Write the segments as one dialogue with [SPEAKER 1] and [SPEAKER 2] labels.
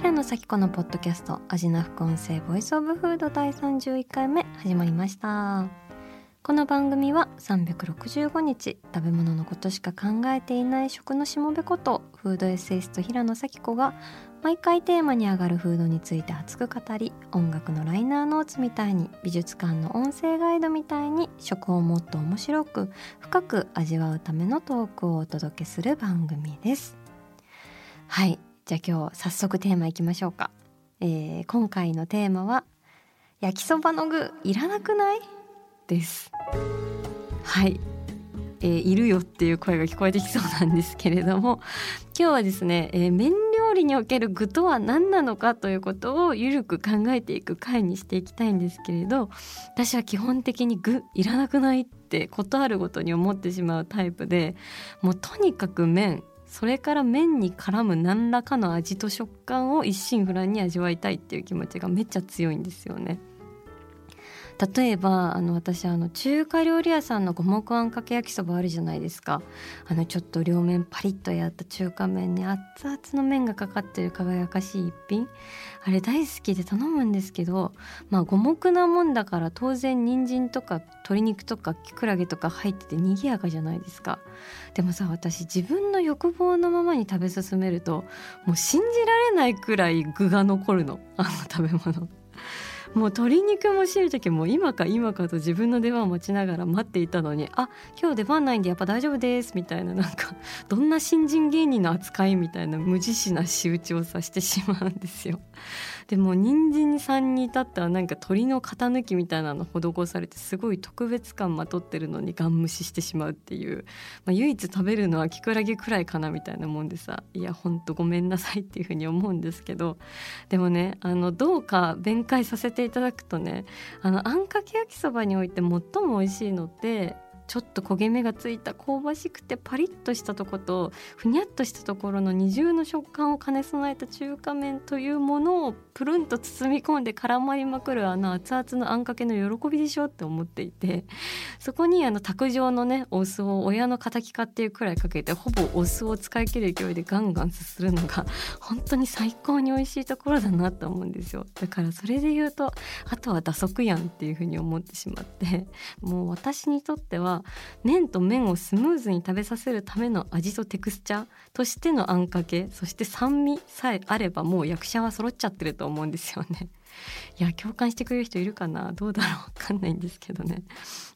[SPEAKER 1] 平野咲子のポッドキャスト味な副音声 Voice of Food 第31回目始まりました。この番組は365日食べ物のことしか考えていない食のしもべことフードエッセイスト平野咲子が毎回テーマに上がるフードについて熱く語り音楽のライナーノーツみたいに美術館の音声ガイドみたいに食をもっと面白く深く味わうためのトークをお届けする番組です。はい。じゃあ今日早速テーマいきましょうか、えー、今回のテーマは焼きそばの具いらなくない？です。はい。えー、いるよっていう声が聞こえてきそうなんですけれども今日はですね、えー、麺料理における具とは何なのかということをゆるく考えていく回にしていきたいんですけれど私は基本的に具いらなくないってことあるごとに思ってしまうタイプでもうとにかく麺それから麺に絡む何らかの味と食感を一心不乱に味わいたいっていう気持ちがめっちゃ強いんですよね。例えばあの私あの中華料理屋さんの五目あんかけ焼きそばあるじゃないですか。あのちょっと両面パリッとやった中華麺に熱々の麺がかかってる輝かしい一品。あれ大好きで頼むんですけどまあ五目なもんだから当然人参とか鶏肉とかきくらげとか入ってて賑やかじゃないですか。でもさ私自分の欲望のままに食べ進めるともう信じられないくらい具が残るの。あの食べ物。もう鶏肉もしいたけも今か今かと自分の出番を待ちながら待っていたのにあ今日出番ないんでやっぱ大丈夫ですみたいななんか どんな新人芸人の扱いみたいな無慈悲な仕打ちをさしてしまうんですよ。でも人参さんに至ってはなんか鳥の型抜きみたいなの施されてすごい特別感まとってるのにガン無視してしまうっていう、まあ、唯一食べるのはキクラゲくらいかなみたいなもんでさいやほんとごめんなさいっていうふうに思うんですけど。でもねあのどうか弁解させていただくとねあのあんかけ焼きそばにおいて最も美味しいのってちょっと焦げ目がついた香ばしくてパリッとしたとことふにゃっとしたところの二重の食感を兼ね備えた中華麺というものをプルンと包み込んで絡まりまくるあの熱々のあんかけの喜びでしょって思っていてそこにあの卓上のねお酢を親の敵かっていうくらいかけてほぼお酢を使い切る勢いでガンガンすするのが本当に最高に美味しいところだなと思うんですよ。だからそれで言うとあとは打足やんっていうふうに思ってしまってもう私にとっては麺と麺をスムーズに食べさせるための味とテクスチャーとしてのあんかけそして酸味さえあればもう役者は揃っちゃってると思うんですよね。いや共感してくれる人いるかな？どうだろう？わかんないんですけどね。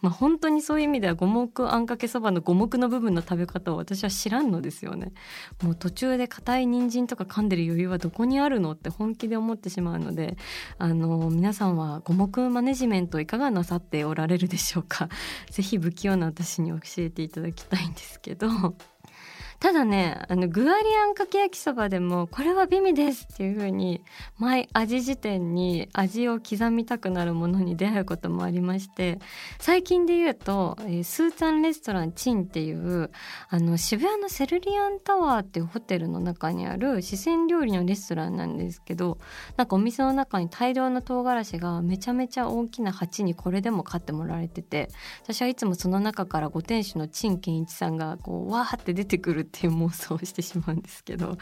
[SPEAKER 1] まあ本当にそういう意味では五目あんかけそばの五目の部分の食べ方を私は知らんのですよね。もう途中で硬い人参とか噛んでる余裕はどこにあるのって本気で思ってしまうのであの皆さんは五目マネジメントいかがなさっておられるでしょうか？ぜひ不器用な私に教えていただきたいんですけど。ただねあの具ありあんかけ焼きそばでもこれは美味ですっていう風に毎味時点に味を刻みたくなるものに出会うこともありまして最近で言うと、えー、スーツァンレストランチンっていうあの渋谷のセルリアンタワーっていうホテルの中にある四川料理のレストランなんですけどなんかお店の中に大量の唐辛子がめちゃめちゃ大きな鉢にこれでも買ってもらえてて私はいつもその中からご店主の陳健一さんがこうわーって出てくるってていう妄想をしてしまうんですけど。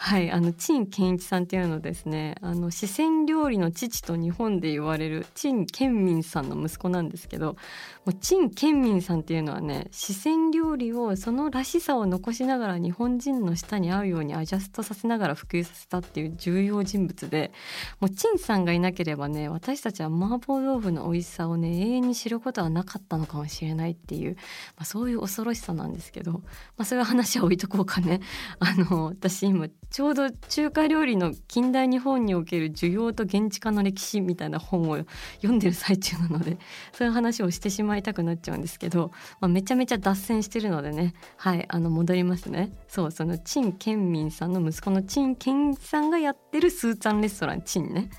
[SPEAKER 1] はいあの陳健一さんっていうのですねあの四川料理の父と日本で言われる陳健民さんの息子なんですけどもう陳健民さんっていうのはね四川料理をそのらしさを残しながら日本人の舌に合うようにアジャストさせながら普及させたっていう重要人物でもう陳さんがいなければね私たちは麻婆豆腐の美味しさをね永遠に知ることはなかったのかもしれないっていう、まあ、そういう恐ろしさなんですけど、まあ、そういう話は置いとこうかね。あの私今ちょうど中華料理の近代日本における需要と現地化の歴史みたいな本を読んでる最中なので そういう話をしてしまいたくなっちゃうんですけど、まあ、めちゃめちゃ脱線してるのでね。はいあの戻りますね。そうその陳建民さんの息子の陳建さんがやってるスーツァンレストラン陳ね。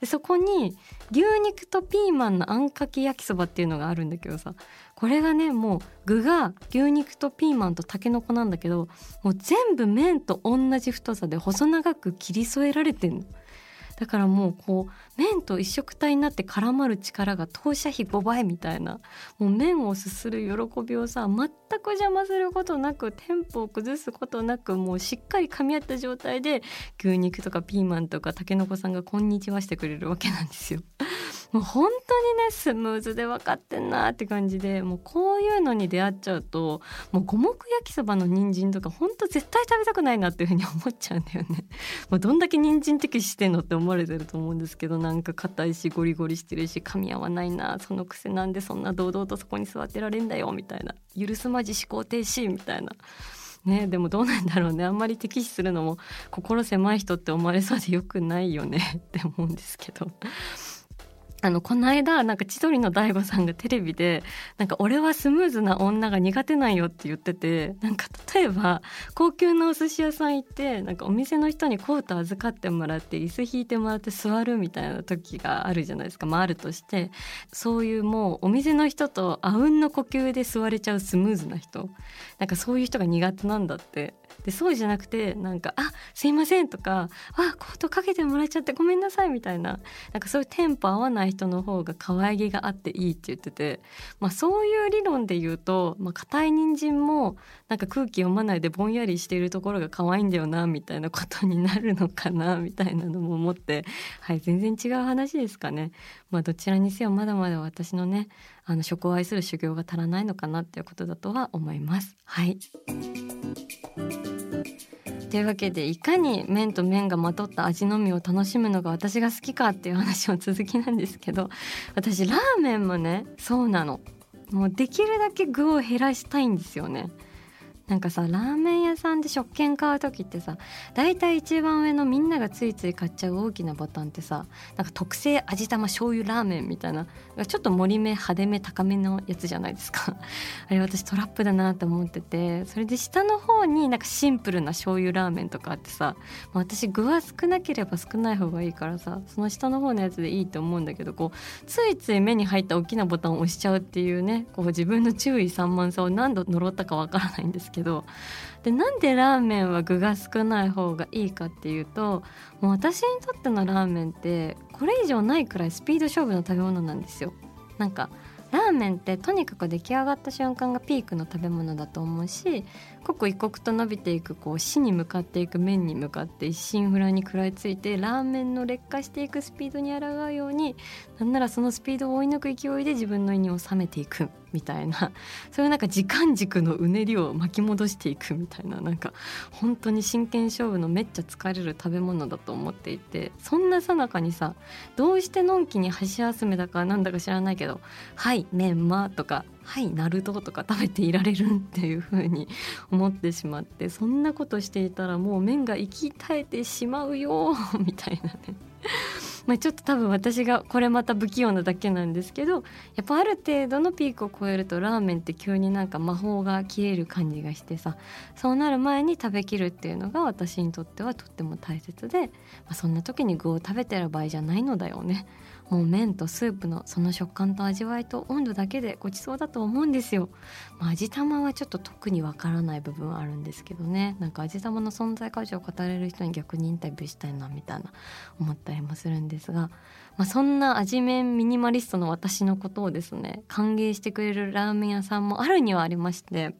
[SPEAKER 1] でそこに牛肉とピーマンのあんかけ焼きそばっていうのがあるんだけどさこれがねもう具が牛肉とピーマンとたけのこなんだけどもう全部麺と同じ太さで細長く切り添えられてんの。だからもうこう麺と一緒くたになって絡まる力が投射費5倍みたいなもう麺をすする喜びをさ全く邪魔することなくテンポを崩すことなくもうしっかり噛み合った状態で牛肉とかピーマンとかたけのこさんがこんにちはしてくれるわけなんですよ。もう本当にねスムーズで分かってんなって感じでもうこういうのに出会っちゃうともう五目焼きそばの人参とか本当絶対食べたくないなっていうふうに思っちゃうんだよね。もうどんだけ人参的してんのって思われてると思うんですけどなんか硬いしゴリゴリしてるし噛み合わないなそのくせなんでそんな堂々とそこに座ってられんだよみたいな許すまじ思考停止みたいな。ね、でもどうなんだろうねあんまり敵視するのも心狭い人って思われそうでよくないよねって思うんですけどあのこの間なんか千鳥の大悟さんがテレビでなんか俺はスムーズな女が苦手なんよって言っててなんか例えば高級なお寿司屋さん行ってなんかお店の人にコート預かってもらって椅子引いてもらって座るみたいな時があるじゃないですか。まああるとして。そういうもうお店の人とあうんの呼吸で座れちゃうスムーズな人。なんかそういう人が苦手なんだって。でそうじゃなくてなんか「あすいません」とか「あコートかけてもらっちゃってごめんなさい」みたいななんかそういうテンポ合わない人の方が可愛げがあっていいって言ってて、まあ、そういう理論で言うと、まあ、硬い人参もなんか空気読まないでぼんやりしているところが可愛いんだよなみたいなことになるのかなみたいなのも思ってはい全然違う話ですかね。まあ、どちらにせよまだまだ私のねあの食を愛する修行が足らないのかなっていうことだとは思います。はいというわけでいかに麺と麺がまとった味のみを楽しむのが私が好きかっていう話の続きなんですけど 私ラーメンもねそうなの。もうできるだけ具を減らしたいんですよね。なんかさラーメン屋さんで食券買う時ってさ大体一番上のみんながついつい買っちゃう大きなボタンってさなんか特製味玉醤油ラーメンみたいなちょっと盛り目派手め高めのやつじゃないですか。あれ私トラップだなと思っててそれで下の方になんかシンプルな醤油ラーメンとかあってさ私具は少なければ少ない方がいいからさその下の方のやつでいいと思うんだけどこうついつい目に入った大きなボタンを押しちゃうっていうねこう自分の注意散漫さを何度呪ったかわからないんですけどけどでなんでラーメンは具が少ない方がいいかっていうともう私にとってのラーメンってこれ以上ないくらいスピード勝負の食べ物なんですよ。なんかラーメンってとにかく出来上がった瞬間がピークの食べ物だと思うし刻一刻と伸びていくこう死に向かっていく麺に向かって一心不乱に食らいついてラーメンの劣化していくスピードに抗うようになんならそのスピードを追い抜く勢いで自分の胃に収めていくみたいな。そういうなんか時間軸のうねりを巻き戻していくみたいななんか本当に真剣勝負のめっちゃ疲れる食べ物だと思っていてそんなさなかにさどうしてのんきに箸休めだかなんだか知らないけど「はいメンマ」とかはいナルトとか食べていられるっていう風に思ってしまってそんなことしていたらもう麺が息絶えてしまうよみたいなね。まあちょっと多分私がこれまた不器用なだけなんですけどやっぱある程度のピークを超えるとラーメンって急になんか魔法が切れる感じがしてさそうなる前に食べきるっていうのが私にとってはとっても大切で、まあ、そんな時に具を食べてる場合じゃないのだよね。もう麺とスープのその食感と味わいと温度だけでごちそうだと思うんですよ、まあ、味玉はちょっと特にわからない部分はあるんですけどね。なんか味玉の存在価値を語れる人に逆にインタビューしたいなみたいな思ったりもするんですが、まあ、そんな味麺ミニマリストの私のことをですね歓迎してくれるラーメン屋さんもあるにはありまして。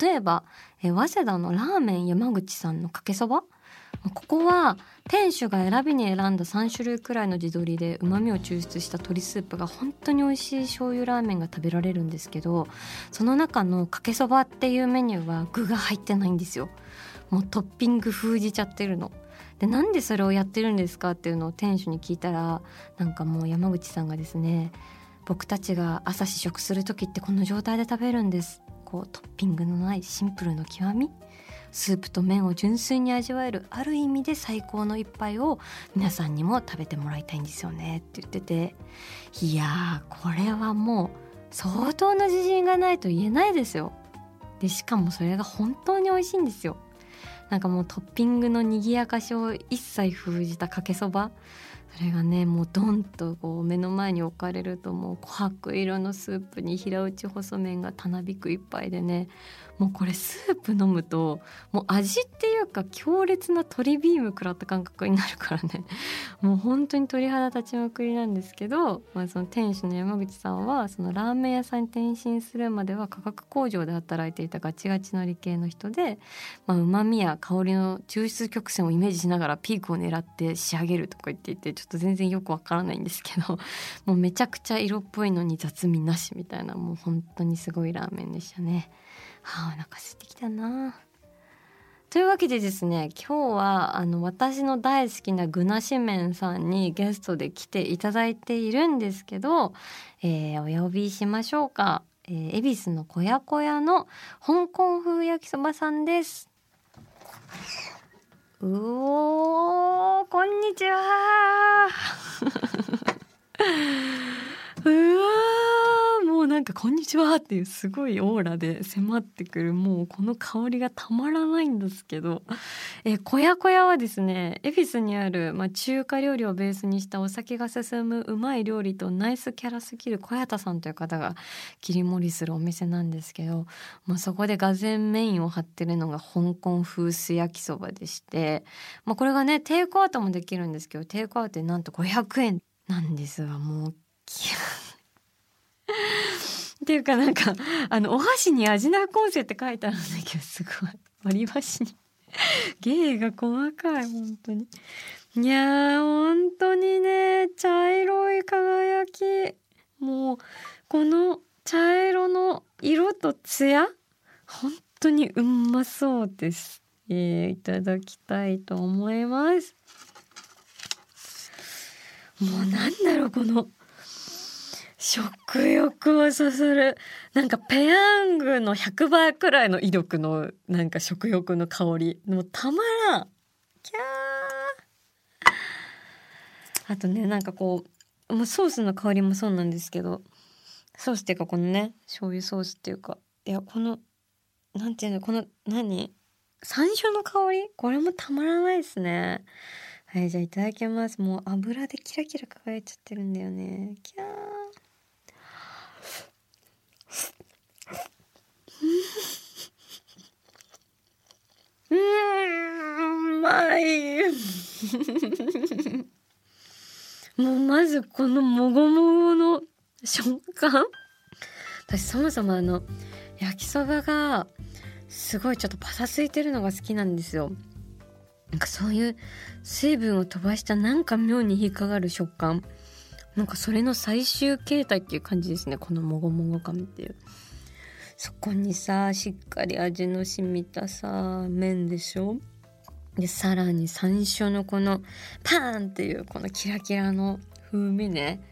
[SPEAKER 1] 例えばえ早稲田のラーメン山口さんのかけそばここは店主が選びに選んだ3種類くらいの地鶏でうまみを抽出した鶏スープが本当に美味しい醤油ラーメンが食べられるんですけどその中のかけそばっていうメニューは具が入ってないんですよ。もうトッピング封じちゃってるの。でなんでそれをやってるんですかっていうのを店主に聞いたらなんかもう山口さんがですね僕たちが朝試食する時ってこの状態で食べるんです。こうトッピングのないシンプルの極み。スープと麺を純粋に味わえるある意味で最高の一杯を皆さんにも食べてもらいたいんですよねって言ってて。いやーこれはもう相当な自信がないと言えないですよ。でしかもそれが本当に美味しいんですよ。なんかもうトッピングの賑やかしを一切封じたかけそば。それがねもうドンとこう目の前に置かれるともう琥珀色のスープに平打ち細麺がたなびく一杯でね。もうこれスープ飲むともう味っていうか強烈な鶏ビーム食らった感覚になるからね もう本当に鳥肌立ちまくりなんですけど、まあ、その店主の山口さんはそのラーメン屋さんに転身するまでは価格工場で働いていたガチガチの理系の人でうまみや香りの抽出曲線をイメージしながらピークを狙って仕上げるとか言っていてちょっと全然よくわからないんですけど もうめちゃくちゃ色っぽいのに雑味なしみたいなもう本当にすごいラーメンでしたね。はあ、お腹空いてきたな。というわけでですね今日はあの私の大好きな具なし麺さんにゲストで来ていただいているんですけど、えー、お呼びしましょうか、えー、恵比寿のこやこやの香港風焼きそばさんです。うおこんにちはうわもうなんか「こんにちは」っていうすごいオーラで迫ってくるもうこの香りがたまらないんですけど。えこやこやはですね恵比寿にある、まあ、中華料理をベースにしたお酒が進むうまい料理とナイスキャラすぎる小谷田さんという方が切り盛りするお店なんですけど、まあ、そこでがぜメインを張ってるのが香港風素焼きそばでして、まあ、これがねテイクアウトもできるんですけどテイクアウトでなんと500円なんですがもう。っていうかなんかあのお箸に味なコンセって書いてあるんだけどすごい。割り箸に。芸が細かい本当に。いやー本当にね茶色い輝き。もうこの茶色の色と艶？本当にうまそうです、えー、いただきたいと思います。もうなんだろうこの食欲をそそる。なんかペヤングの100倍くらいの威力のなんか食欲の香り。もうたまらん。キャー。あとねなんかこうもうソースの香りもそうなんですけど。ソースっていうかこのね醤油ソースっていうか。いやこのなんていうのこの何？山椒の香り？これもたまらないですね。はいじゃあいただきます。もう油でキラキラ輝いちゃってるんだよね。キャー。うんうまい。もうまずこのもごもごの食感私そもそもあの焼きそばがすごいちょっとパサついてるのが好きなんですよ。なんかそういう水分を飛ばしたなんか妙に引っかかる食感。なんかそれの最終形態っていう感じですねこのもごもご感っていう。そこにさしっかり味の染みたさ麺でしょ？でさらに山椒のこのパーンっていうこのキラキラの風味ね。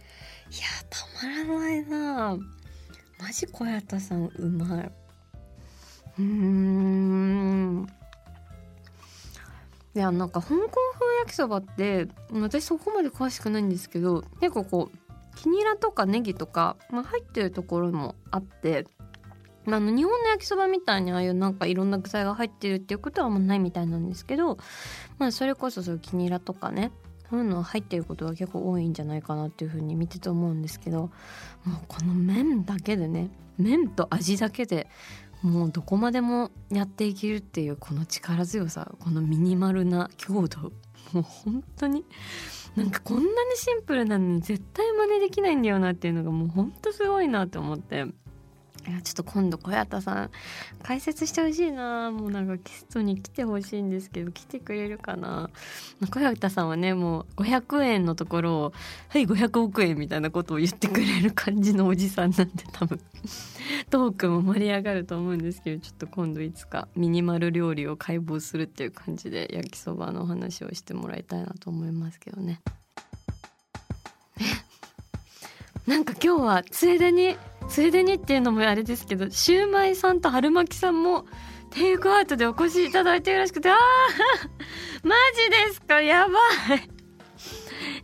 [SPEAKER 1] いやたまらないな。マジ小谷田さんうまい。うーん。いやなんか香港風焼きそばって私そこまで詳しくないんですけど結構こうキニラとかネギとか、まあ、入ってるところもあってあの日本の焼きそばみたいにああいうなんかいろんな具材が入ってるっていうことはあんまないみたいなんですけど、まあ、それこそそういうキニラとかねそういうの入ってることは結構多いんじゃないかなっていうふうに見てて思うんですけどもうこの麺だけでね麺と味だけでもうどこまでもやっていけるっていうこの力強さこのミニマルな強度もう本当になんかこんなにシンプルなのに絶対真似できないんだよなっていうのがもう本当すごいなと思って。いやちょっと今度小谷田さん解説してほしいな。もうなんかゲストに来てほしいんですけど来てくれるかな？小谷田さんはねもう500円のところを「はい500億円」みたいなことを言ってくれる感じのおじさんなんで多分。トークも盛り上がると思うんですけどちょっと今度いつかミニマル料理を解剖するっていう感じで焼きそばのお話をしてもらいたいなと思いますけどね。なんか今日はついでについでにっていうのもあれですけどシューマイさんと春巻さんもテイクアウトでお越しいただいてるらしくてあー マジですか？やばい。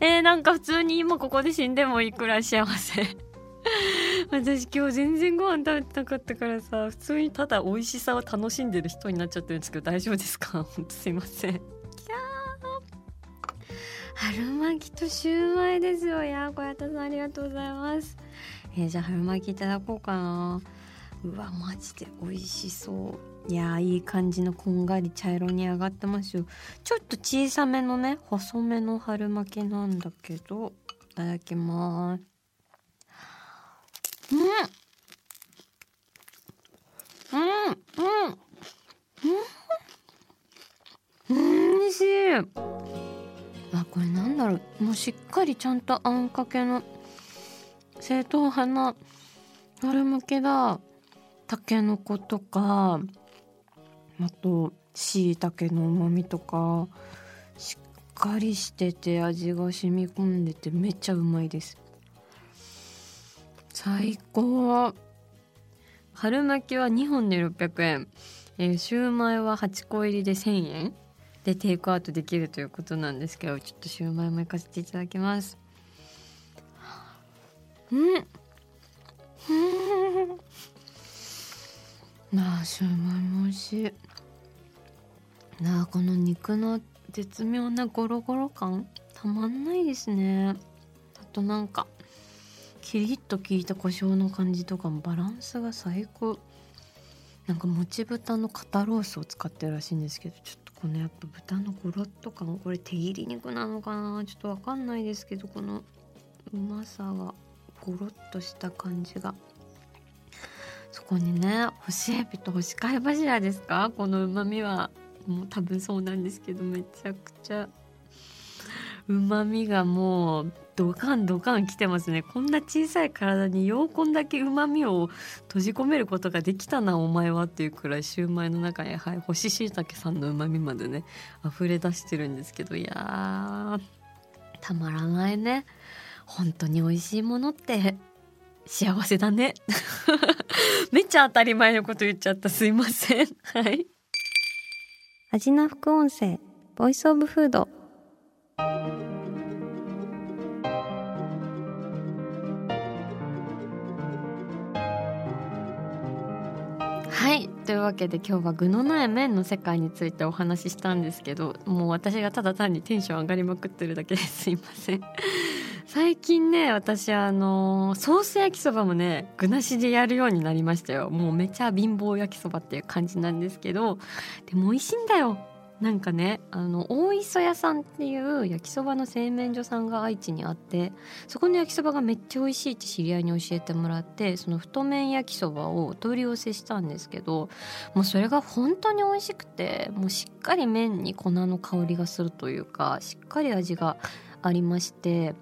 [SPEAKER 1] えー、なんか普通に今ここで死んでもいいくらい幸せ。私今日全然ご飯食べてなかったからさ普通にただ美味しさを楽しんでる人になっちゃってるんですけど大丈夫ですか？ほんとすいません。春巻きとシューマイですよ。いや小屋田さんありがとうございます。えー、じゃあ春巻きいただこうかな。うわマジで美味しそう。いやいい感じのこんがり茶色に上がってますよ。ちょっと小さめのね細めの春巻きなんだけどいただきます。うん。うん。うん。うん。美味しい。だろう。もうしっかりちゃんとあんかけの正統派な春巻きだ。たけのことかあとしいたけのうまみとかしっかりしてて味が染み込んでてめっちゃうまいです。最高。春巻きは2本で600円、えー、シューマイは8個入りで1000円。でテイクアウトできるということなんですけどちょっとシューマイもいかせていただきます。うん。なあシューマイも美味しい。なあこの肉の絶妙なゴロゴロ感たまんないですね。あとなんかキリッと効いた胡椒の感じとかもバランスが最高。なんかもち豚の肩ロースを使ってるらしいんですけどちょっとこのやっぱ豚のゴロッと感これ手切り肉なのかなちょっとわかんないですけどこのうまさがゴロッとした感じが。そこにね干しエビと干し貝柱ですか？このうまみは。もう多分そうなんですけどめちゃくちゃ旨味がもうドカンドカンきてますね。こんな小さい体にようこんだけ旨味を閉じ込めることができたなお前はっていうくらいシューマイの中に、はい、干し椎茸さんの旨味までね溢れ出してるんですけどいやたまらないね。本当に美味しいものって幸せだね。めっちゃ当たり前のこと言っちゃった。すいません。はい。味な副音声ボイスオブフードというわけで今日は具のない麺の世界についてお話ししたんですけどもう私がただ単にテンション上がりまくってるだけですいません。最近ね私あのソース焼きそばもね具なしでやるようになりましたよ。もうめちゃ貧乏焼きそばっていう感じなんですけどでも美味しいんだよ。なんかねあの大磯屋さんっていう焼きそばの製麺所さんが愛知にあってそこの焼きそばがめっちゃ美味しいって知り合いに教えてもらってその太麺焼きそばをお取り寄せしたんですけどもうそれが本当に美味しくてもうしっかり麺に粉の香りがするというかしっかり味がありまして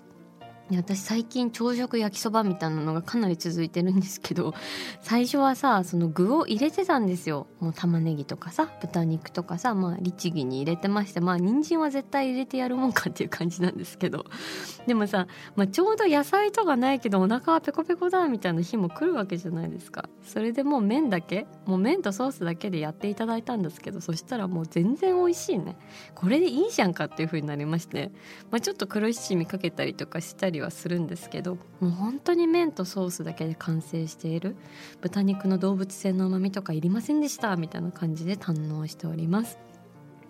[SPEAKER 1] 私最近朝食焼きそばみたいなのがかなり続いてるんですけど 最初はさその具を入れてたんですよ。もう玉ねぎとかさ豚肉とかさまあ律儀に入れてましてまあ人参は絶対入れてやるもんかっていう感じなんですけど。でもさ、まあ、ちょうど野菜とかないけどお腹はペコペコだみたいな日も来るわけじゃないですか。それでもう麺だけもう麺とソースだけでやっていただいたんですけどそしたらもう全然美味しいね。これでいいじゃんかっていう風になりまして、まあ、ちょっと黒七味かけたりとかしたりはするんですけどもう本当に麺とソースだけで完成している豚肉の動物性の旨味とかいりませんでしたみたいな感じで堪能しております。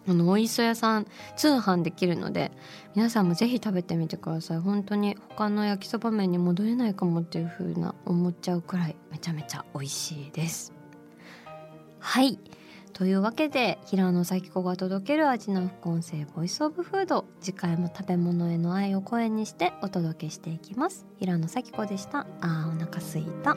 [SPEAKER 1] あのお磯屋さん通販できるので皆さんもぜひ食べてみてください。本当に他の焼きそば麺に戻れないかもっていう風な思っちゃうくらいめちゃめちゃ美味しいです。はい。というわけで平野咲子が届ける味の副音声ボイスオブフード。次回も食べ物への愛を声にしてお届けしていきます。平野咲子でした。あーお腹すいた。